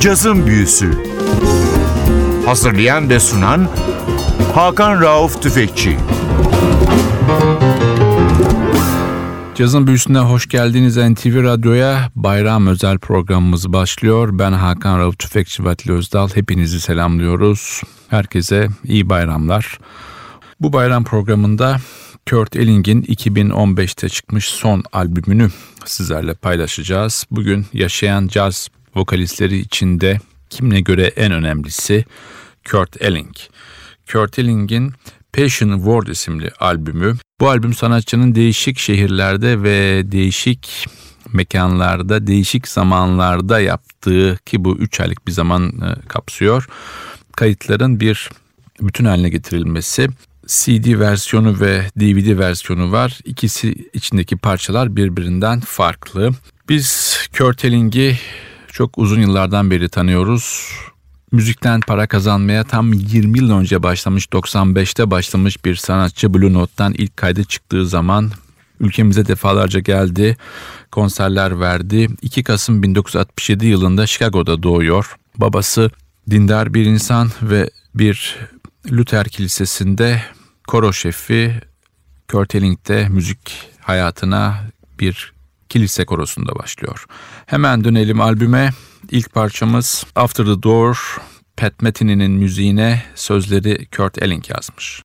Cazın Büyüsü Hazırlayan ve sunan Hakan Rauf Tüfekçi Cazın Büyüsü'ne hoş geldiniz NTV Radyo'ya. Bayram özel programımız başlıyor. Ben Hakan Rauf Tüfekçi ve Atli Özdal. Hepinizi selamlıyoruz. Herkese iyi bayramlar. Bu bayram programında Kurt Elling'in 2015'te çıkmış son albümünü sizlerle paylaşacağız. Bugün yaşayan caz vokalistleri içinde kimine göre en önemlisi Kurt Elling. Kurt Elling'in Passion Word isimli albümü. Bu albüm sanatçının değişik şehirlerde ve değişik mekanlarda, değişik zamanlarda yaptığı ki bu 3 aylık bir zaman e, kapsıyor. Kayıtların bir bütün haline getirilmesi. CD versiyonu ve DVD versiyonu var. İkisi içindeki parçalar birbirinden farklı. Biz Kurt Elling'i çok uzun yıllardan beri tanıyoruz. Müzikten para kazanmaya tam 20 yıl önce başlamış, 95'te başlamış bir sanatçı Blue Note'dan ilk kaydı çıktığı zaman ülkemize defalarca geldi, konserler verdi. 2 Kasım 1967 yılında Chicago'da doğuyor. Babası dindar bir insan ve bir Luther Kilisesi'nde koro şefi Kurt müzik hayatına bir kilise korosunda başlıyor. Hemen dönelim albüme. İlk parçamız After the Door, Pat Metheny'nin müziğine sözleri Kurt Elling yazmış.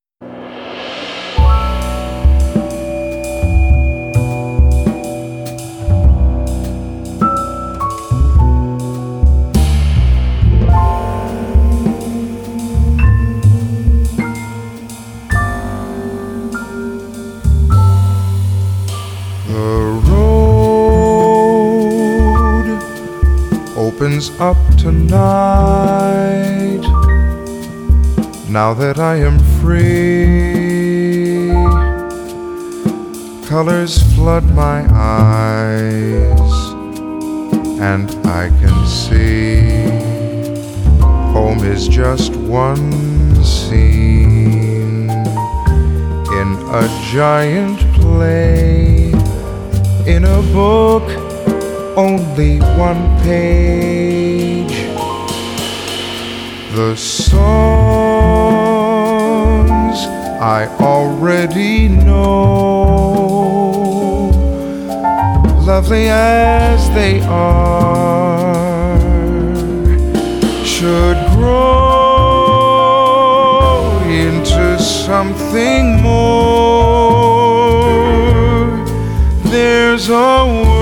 Opens up tonight. Now that I am free, colors flood my eyes, and I can see home is just one scene in a giant play in a book only one page. The songs I already know, lovely as they are, should grow into something more. There's a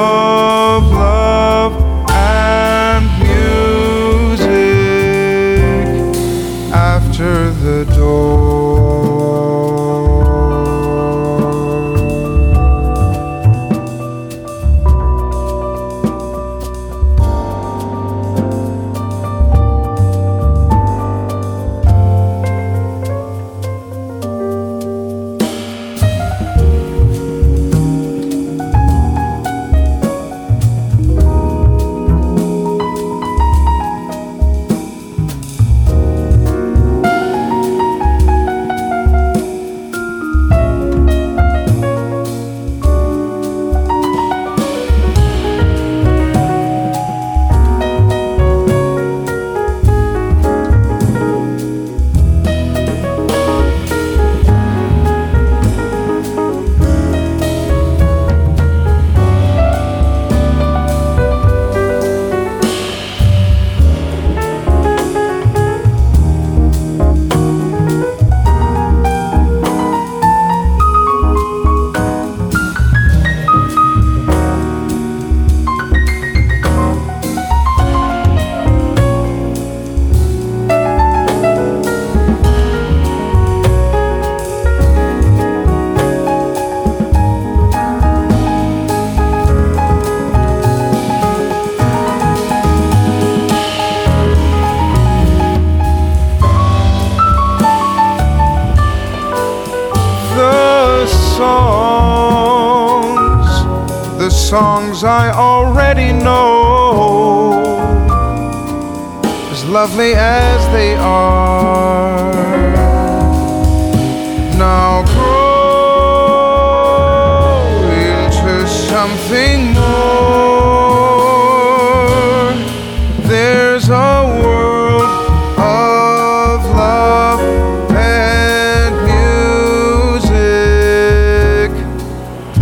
songs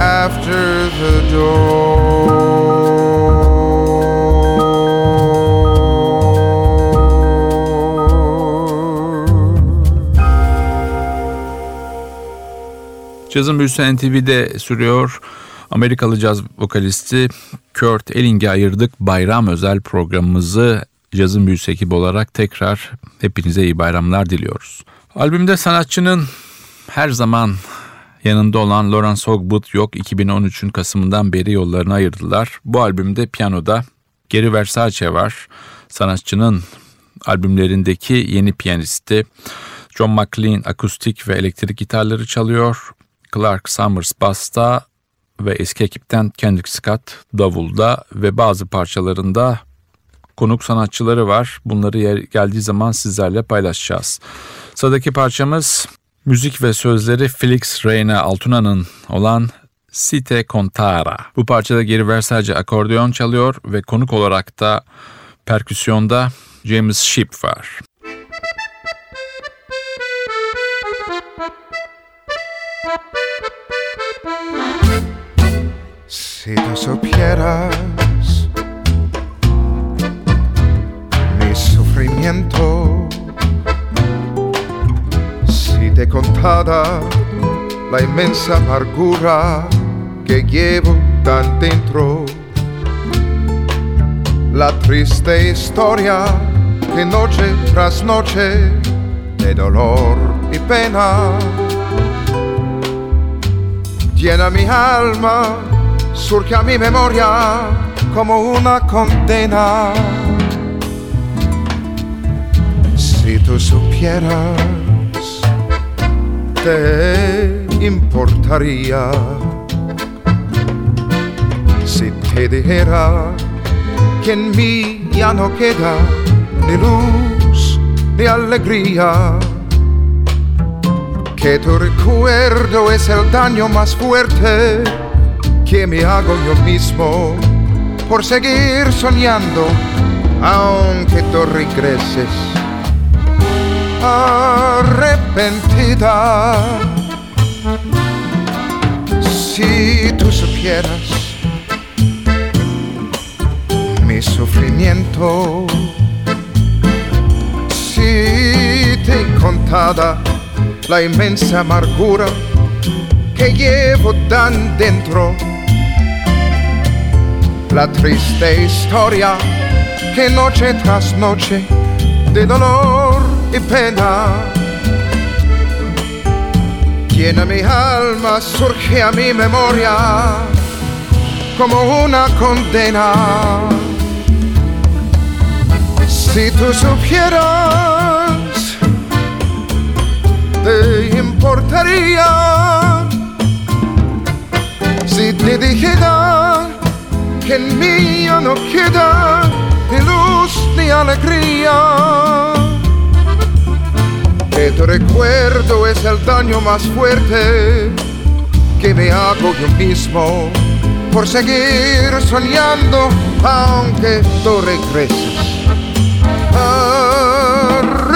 after the door. Cazın büyüsü NTV'de sürüyor. Amerikalı caz vokalisti Kurt Elling'e ayırdık bayram özel programımızı cazın büyüsü ekibi olarak tekrar hepinize iyi bayramlar diliyoruz. Albümde sanatçının her zaman yanında olan Lawrence Hogwood yok 2013'ün Kasım'ından beri yollarını ayırdılar. Bu albümde piyanoda Geri Versace var. Sanatçının albümlerindeki yeni piyanisti John McLean akustik ve elektrik gitarları çalıyor. Clark Summers basta ve eski ekipten Kendrick Scott davulda ve bazı parçalarında konuk sanatçıları var. Bunları geldiği zaman sizlerle paylaşacağız. Sıradaki parçamız müzik ve sözleri Felix Reina Altuna'nın olan Site Contara. Bu parçada geri Versace akordeon çalıyor ve konuk olarak da perküsyonda James Sheep var. Si tú supieras mi sufrimiento, te contara la inmensa amargura que llevo tan dentro, la triste historia que noche tras noche de dolor y pena llena mi alma, surge a mi memoria como una condena. Si tú supieras, te importaría si te dijera que en mí ya no queda ni luz ni alegría que tu recuerdo es el daño más fuerte que me hago yo mismo por seguir soñando, aunque tú regreses arrepentida. Si tú supieras mi sufrimiento, si te contara la inmensa amargura que llevo tan dentro. La triste historia que noche tras noche de dolor y pena llena mi alma, surge a mi memoria como una condena. Si tú supieras te importaría si te dijera que en mí ya no queda ni luz ni alegría? Que tu recuerdo es el daño más fuerte que me hago yo mismo por seguir soñando aunque tú regreses arrepentida.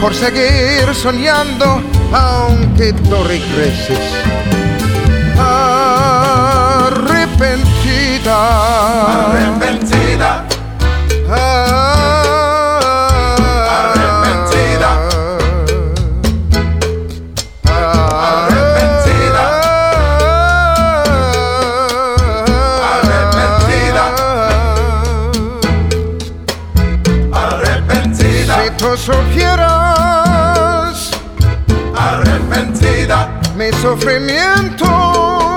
Por seguir soñando aunque tú regreses arrepentida. Arrepentida sufrimiento.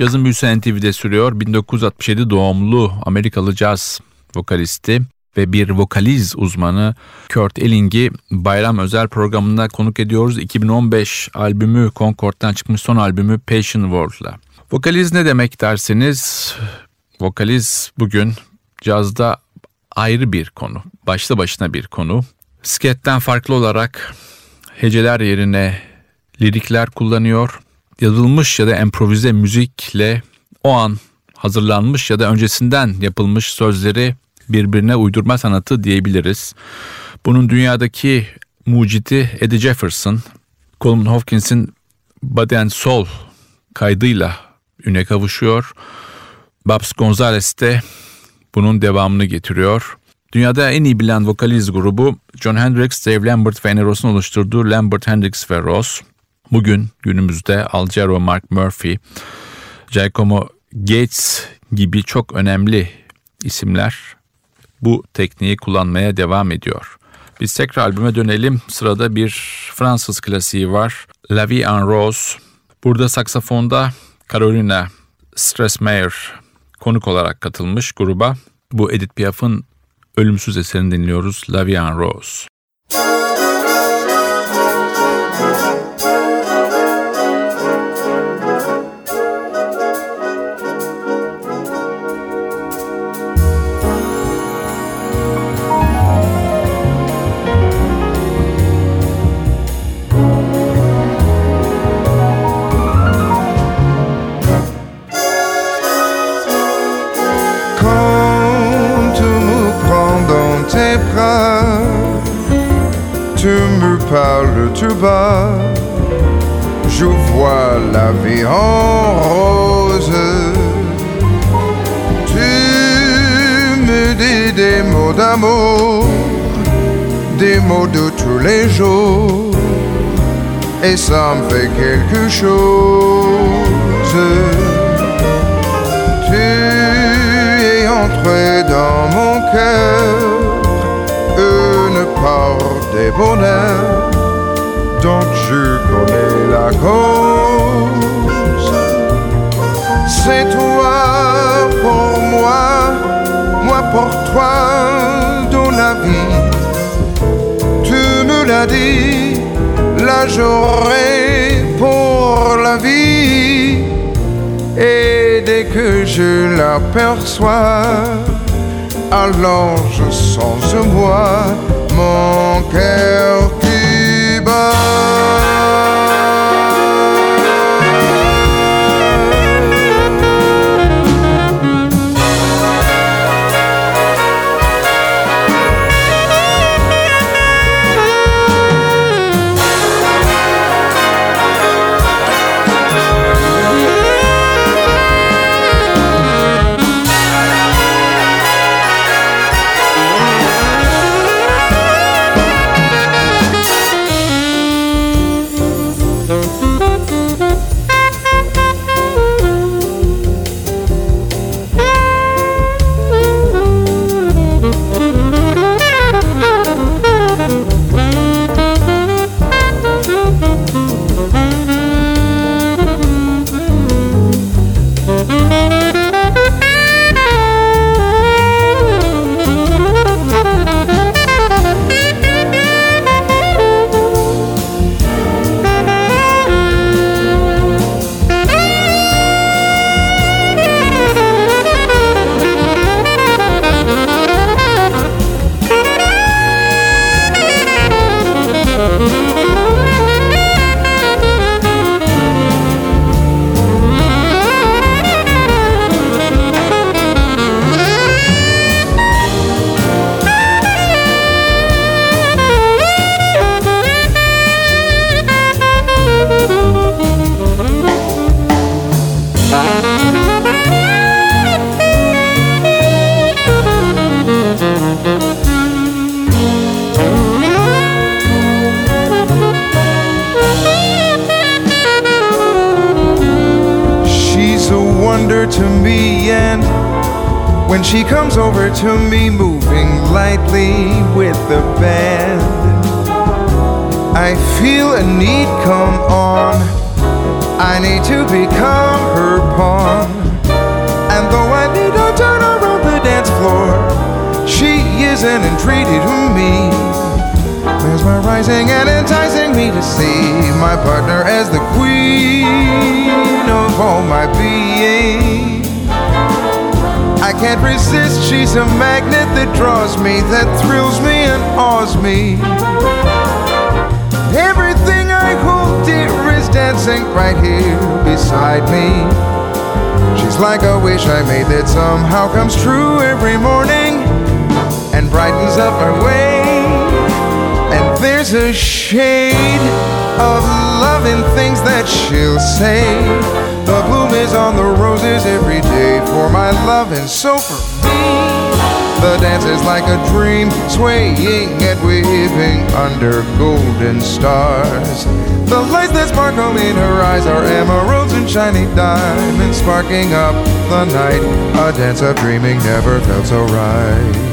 Cazın büyüsü NTV'de sürüyor. 1967 doğumlu Amerikalı caz vokalisti ve bir vokaliz uzmanı Kurt Elling'i bayram özel programında konuk ediyoruz. 2015 albümü Concord'dan çıkmış son albümü Passion World'la. Vokaliz ne demek derseniz vokaliz bugün cazda ayrı bir konu. Başlı başına bir konu. Sketten farklı olarak heceler yerine lirikler kullanıyor. Yazılmış ya da improvize müzikle o an hazırlanmış ya da öncesinden yapılmış sözleri birbirine uydurma sanatı diyebiliriz. Bunun dünyadaki mucidi Eddie Jefferson, Coleman Hawkins'in Body and Soul kaydıyla üne kavuşuyor. Babs Gonzalez de bunun devamını getiriyor. Dünyada en iyi bilen vokaliz grubu John Hendrix, Dave Lambert ve Annie oluşturduğu Lambert, Hendrix ve Ross. Bugün günümüzde Al Jarreau, Mark Murphy, Giacomo Gates gibi çok önemli isimler bu tekniği kullanmaya devam ediyor. Biz tekrar albüme dönelim. Sırada bir Fransız klasiği var. La Vie en Rose. Burada saksafonda Carolina Stressmayer konuk olarak katılmış gruba. Bu Edith Piaf'ın ölümsüz eserini dinliyoruz. La Vie en Rose. Me parles tout bas, je vois la vie en rose. Tu me dis des mots d'amour, des mots de tous les jours, et ça me fait quelque chose. Tu es entré dans mon cœur, une part des bonheurs dont je connais la cause. C'est toi pour moi, moi pour toi dans la vie. Tu me l'as dit, la journée pour la vie. Et dès que je l'aperçois, alors je sens en moi mon cœur can't resist, she's a magnet that draws me, that thrills me and awes me. Everything I hold dear is dancing right here beside me. She's like a wish I made that somehow comes true every morning and brightens up my way. And there's a shade of love in things that she'll say. Bloom is on the roses every day for my love, and so for me. The dance is like a dream, swaying and waving under golden stars. The lights that sparkle in her eyes are emeralds and shiny diamonds, sparking up the night. A dance of dreaming never felt so right.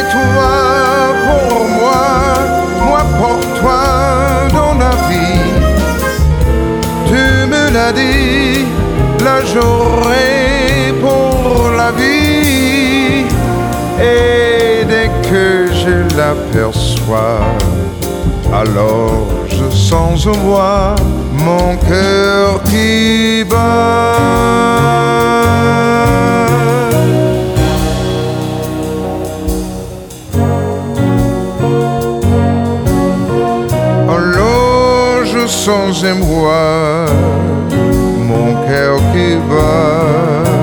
C'est toi pour moi, moi pour toi dans la vie. Tu me l'as dit, la journée pour la vie. Et dès que je l'aperçois, alors je sens en moi mon cœur qui bat. sans émoi, mon cœur é qui bat.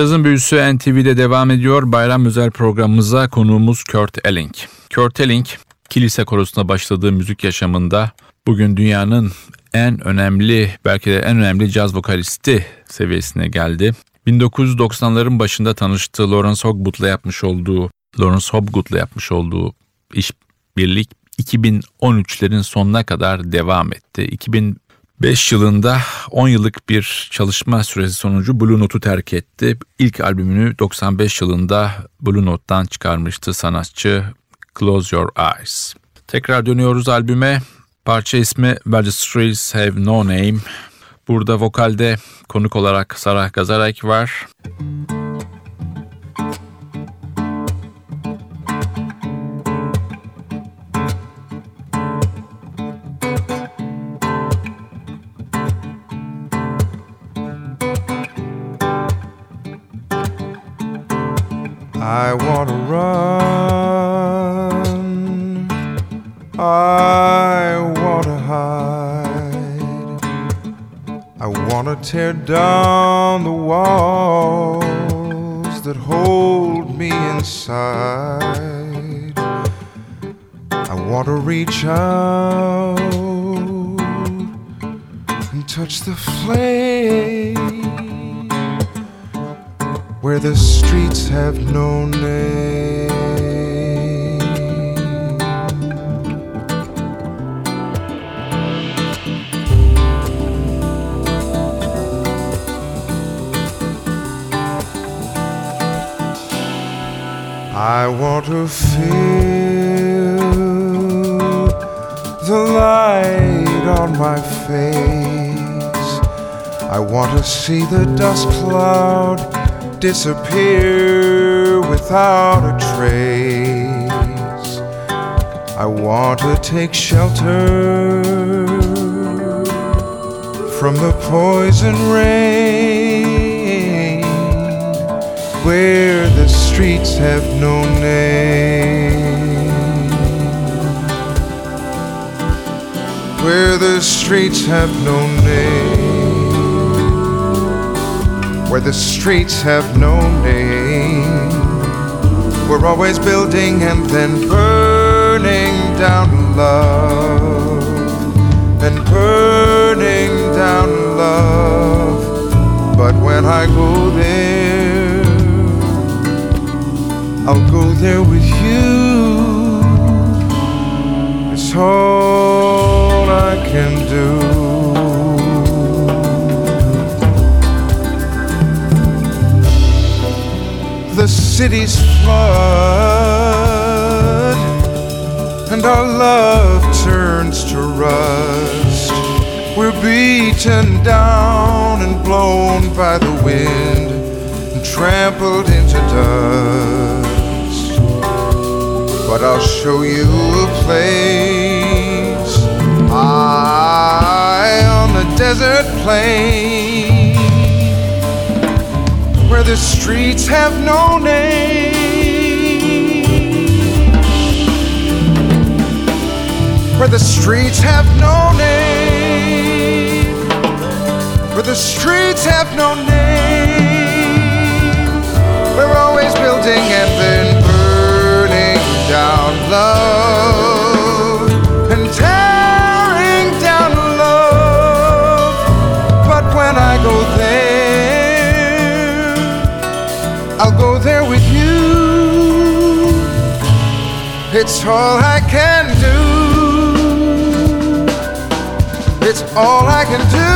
Cazın büyüsü NTV'de devam ediyor. Bayram özel programımıza konuğumuz Kurt Elling. Kurt Elling, kilise korosuna başladığı müzik yaşamında bugün dünyanın en önemli belki de en önemli caz vokalisti seviyesine geldi. 1990'ların başında tanıştığı Lawrence Hogwood'la yapmış olduğu Lawrence Hobgood'la yapmış olduğu iş birlik 2013'lerin sonuna kadar devam etti. 2005 yılında 10 yıllık bir çalışma süresi sonucu Blue Note'u terk etti. İlk albümünü 95 yılında Blue Note'dan çıkarmıştı sanatçı Close Your Eyes. Tekrar dönüyoruz albüme. Parça ismi Where Have No Name. Burada vokalde konuk olarak Sarah Gazarek var. I wanna run. I wanna hide. I wanna tear down the walls that hold me inside. I wanna reach out and touch the flame where the streets have no name. I want to feel the light on my face. I want to see the dust cloud disappear without a trace. I want to take shelter from the poison rain where the streets have no name. Where the streets have no name where the streets have no name. We're always building and then burning down love, and burning down love. But when I go there, I'll go there with you. It's all I can do. Cities flood and our love turns to rust. We're beaten down and blown by the wind and trampled into dust. But I'll show you a place high on the desert plain where the streets have no name. Where the streets have no name. Where the streets have no name. We're always building and then burning down love It's all I can do. It's all I can do.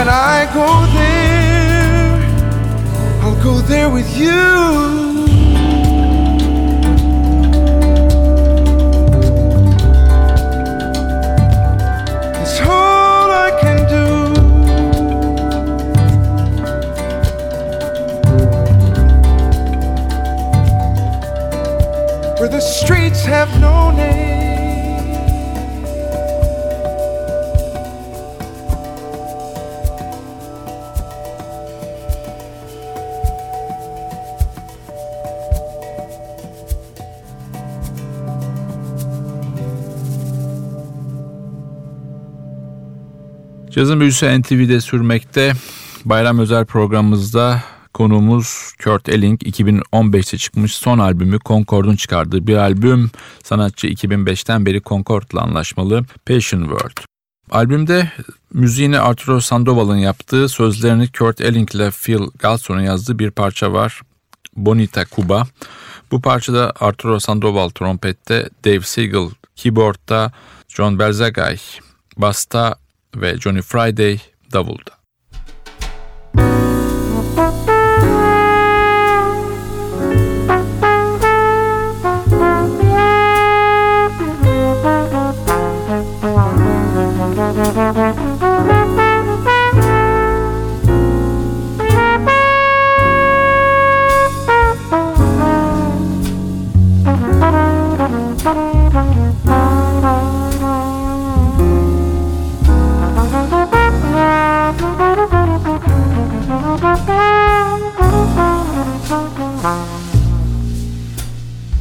When I go there, I'll go there with you. It's all I can do. Where Cazın büyüsü NTV'de sürmekte. Bayram özel programımızda konuğumuz Kurt Elling 2015'te çıkmış son albümü Concord'un çıkardığı bir albüm. Sanatçı 2005'ten beri Concord'la anlaşmalı Passion World. Albümde müziğini Arturo Sandoval'ın yaptığı, sözlerini Kurt Elling ile Phil Galson'un yazdığı bir parça var. Bonita Cuba. Bu parçada Arturo Sandoval trompette, Dave Siegel keyboardta, John Berzagay basta ve Johnny Friday davulda.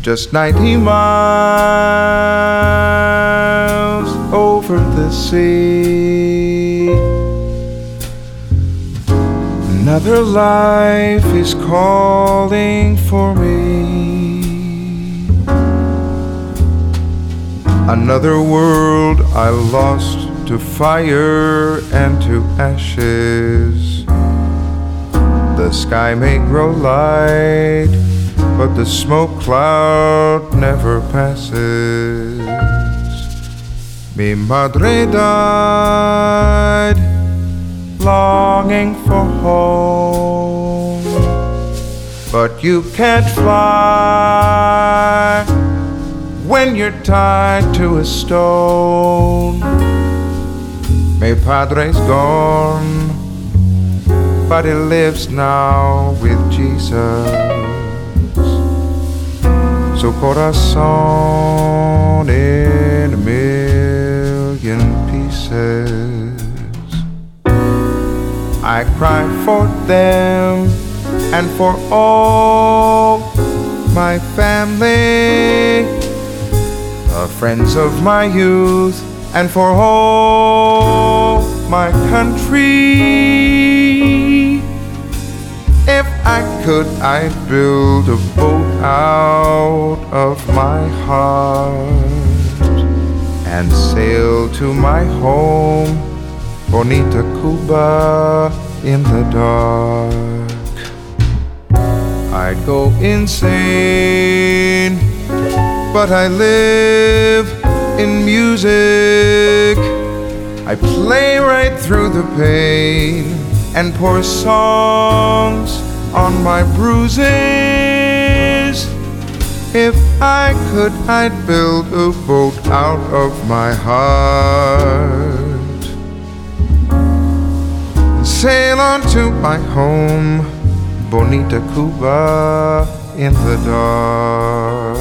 Just 90 miles over the sea. Another life is calling for me. Another world I lost to fire and to ashes. The sky may grow light but the smoke cloud never passes. Mi madre died, longing for home, but you can't fly when you're tied to a stone. Mi padre's gone, but he lives now with Jesus su corazón in a million pieces. I cry for them and for all my family, the friends of my youth, and for all my country. If I could, I'd build a boat out of my heart and sail to my home, Bonita Cuba, in the dark. I'd go insane, but I live in music. I play right through the pain and pour songs on my bruises. If I could, I'd build a boat out of my heart and sail on to my home, Bonita Cuba, in the dark.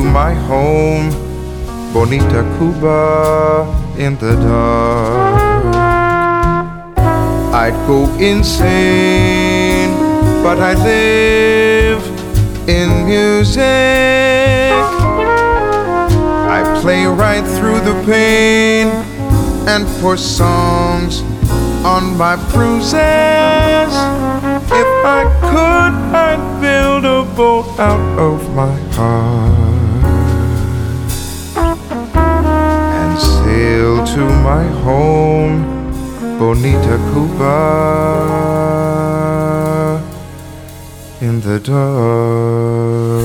To my home, Bonita Cuba, in the dark. I'd go insane, but I live in music. I play right through the pain and pour songs on my bruises. If I could, I'd build a boat out of my heart to my home, Bonita Cuba, in the dark.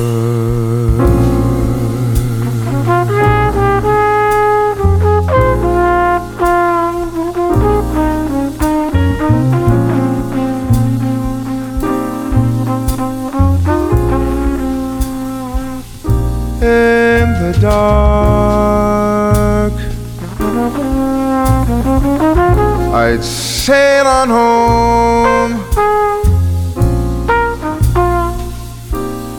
I'd sail on home.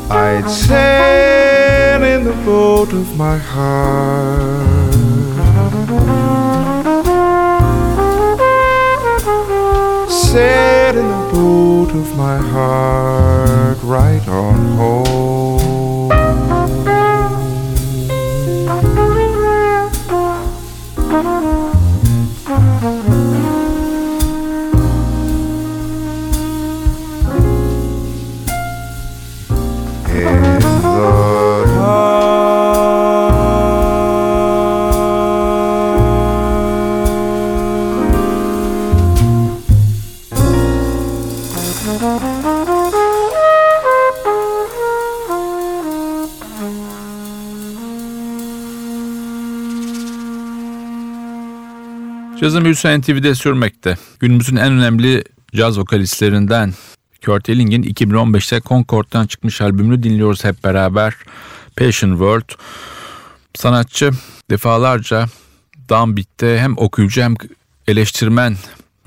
I'd sail in the boat of my heart. Sail in the boat of my heart right on home. Cazın büyüsü NTV'de sürmekte. Günümüzün en önemli caz vokalistlerinden Kurt Elling'in 2015'te Concord'dan çıkmış albümünü dinliyoruz hep beraber. Passion World. Sanatçı defalarca Downbeat'te hem okuyucu hem eleştirmen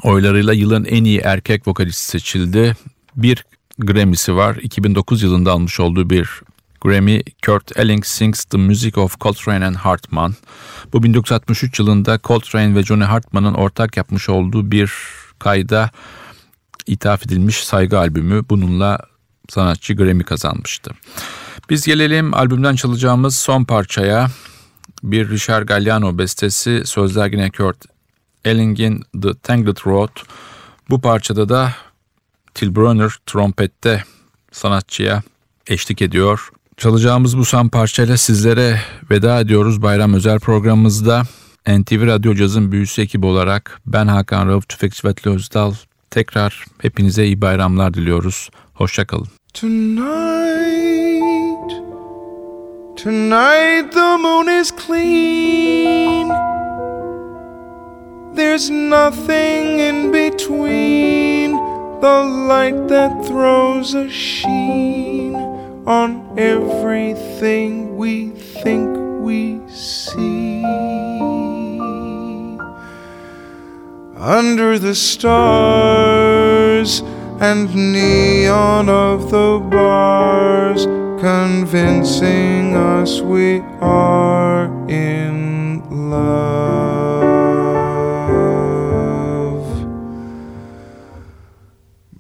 oylarıyla yılın en iyi erkek vokalisti seçildi. Bir Grammy'si var. 2009 yılında almış olduğu bir Grammy Kurt Elling Sings the Music of Coltrane and Hartman. Bu 1963 yılında Coltrane ve Johnny Hartman'ın ortak yapmış olduğu bir kayda ithaf edilmiş saygı albümü. Bununla sanatçı Grammy kazanmıştı. Biz gelelim albümden çalacağımız son parçaya. Bir Richard Galliano bestesi, sözler yine Kurt Elling'in The Tangled Road. Bu parçada da Till Brunner trompette sanatçıya eşlik ediyor. Çalacağımız bu son parçayla sizlere veda ediyoruz bayram özel programımızda. NTV Radyo Caz'ın büyüsü ekibi olarak ben Hakan Rauf Tüfekçi Vatli Özdal. Tekrar hepinize iyi bayramlar diliyoruz. Hoşçakalın. Tonight, tonight the moon is clean. There's nothing in between the light that throws a sheen on everything we think we see. Under the stars and neon of the bars, convincing us we are in love.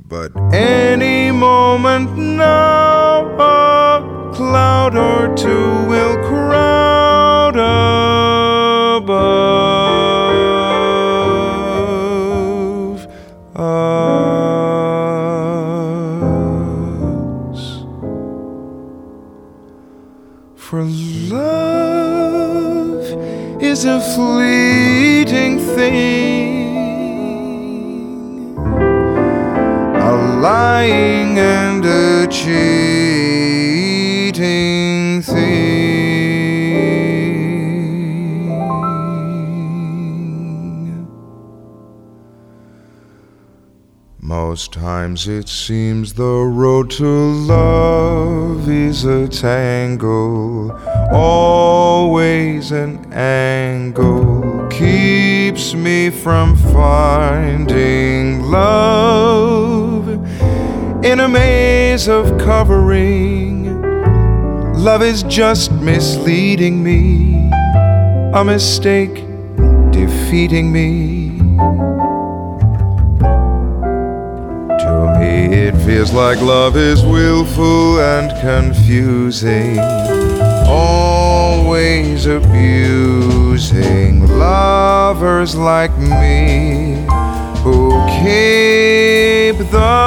But any moment now, a cloud or two will crowd Most times it seems the road to love is a tangle, always an angle keeps me from finding love in a maze of covering. Love is just misleading me, a mistake defeating me. Feels like love is willful and confusing, always abusing lovers like me who keep the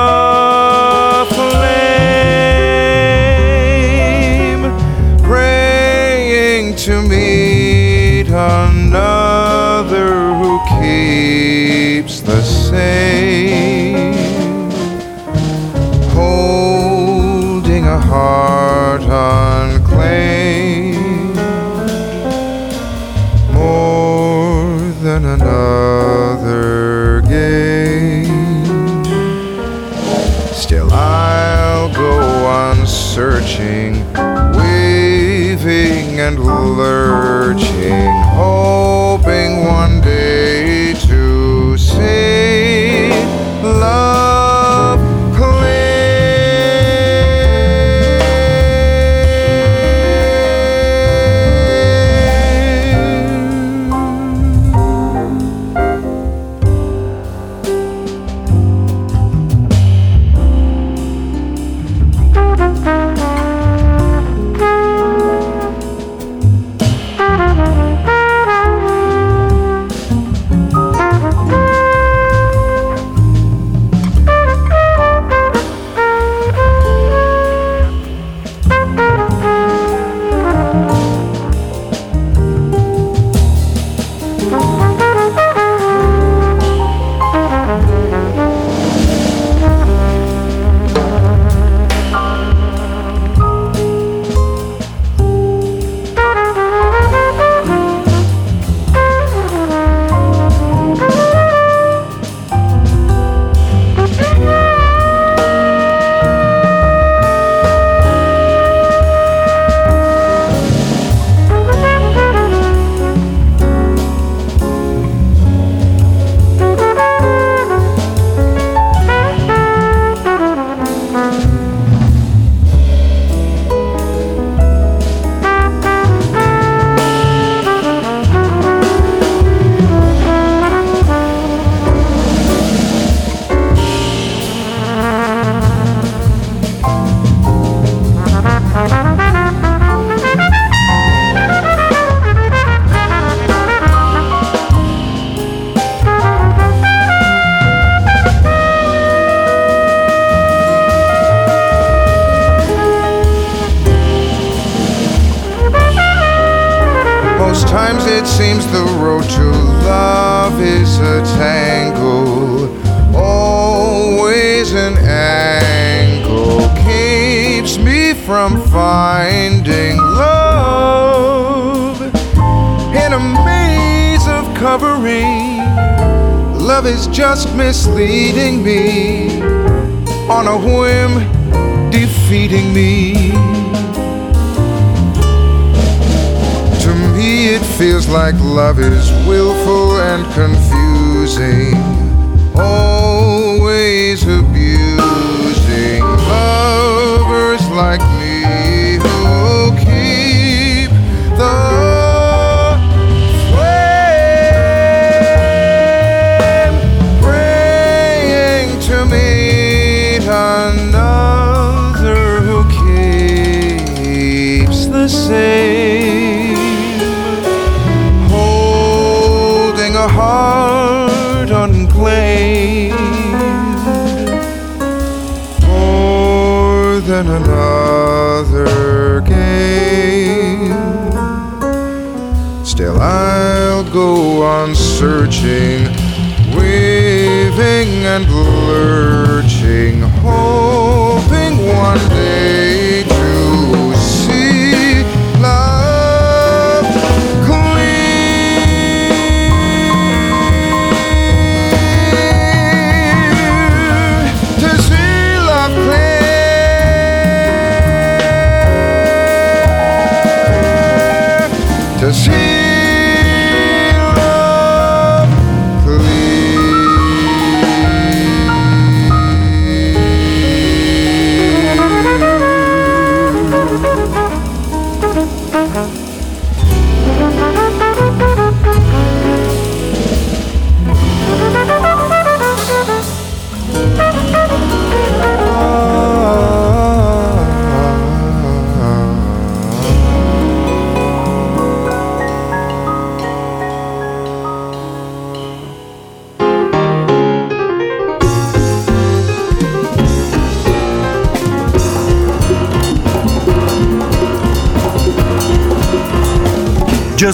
Most times it seems the road to love is a tangle, always an angle keeps me from finding love in a maze of covering. Love is just misleading me on a whim, defeating me. Feels like love is willful and confusing, always another game. Still, I'll go on searching, waving and lurching, hoping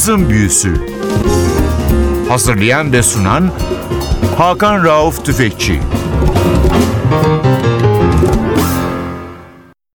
Cazın Büyüsü. Hazırlayan ve sunan Hakan Rauf Tüfekçi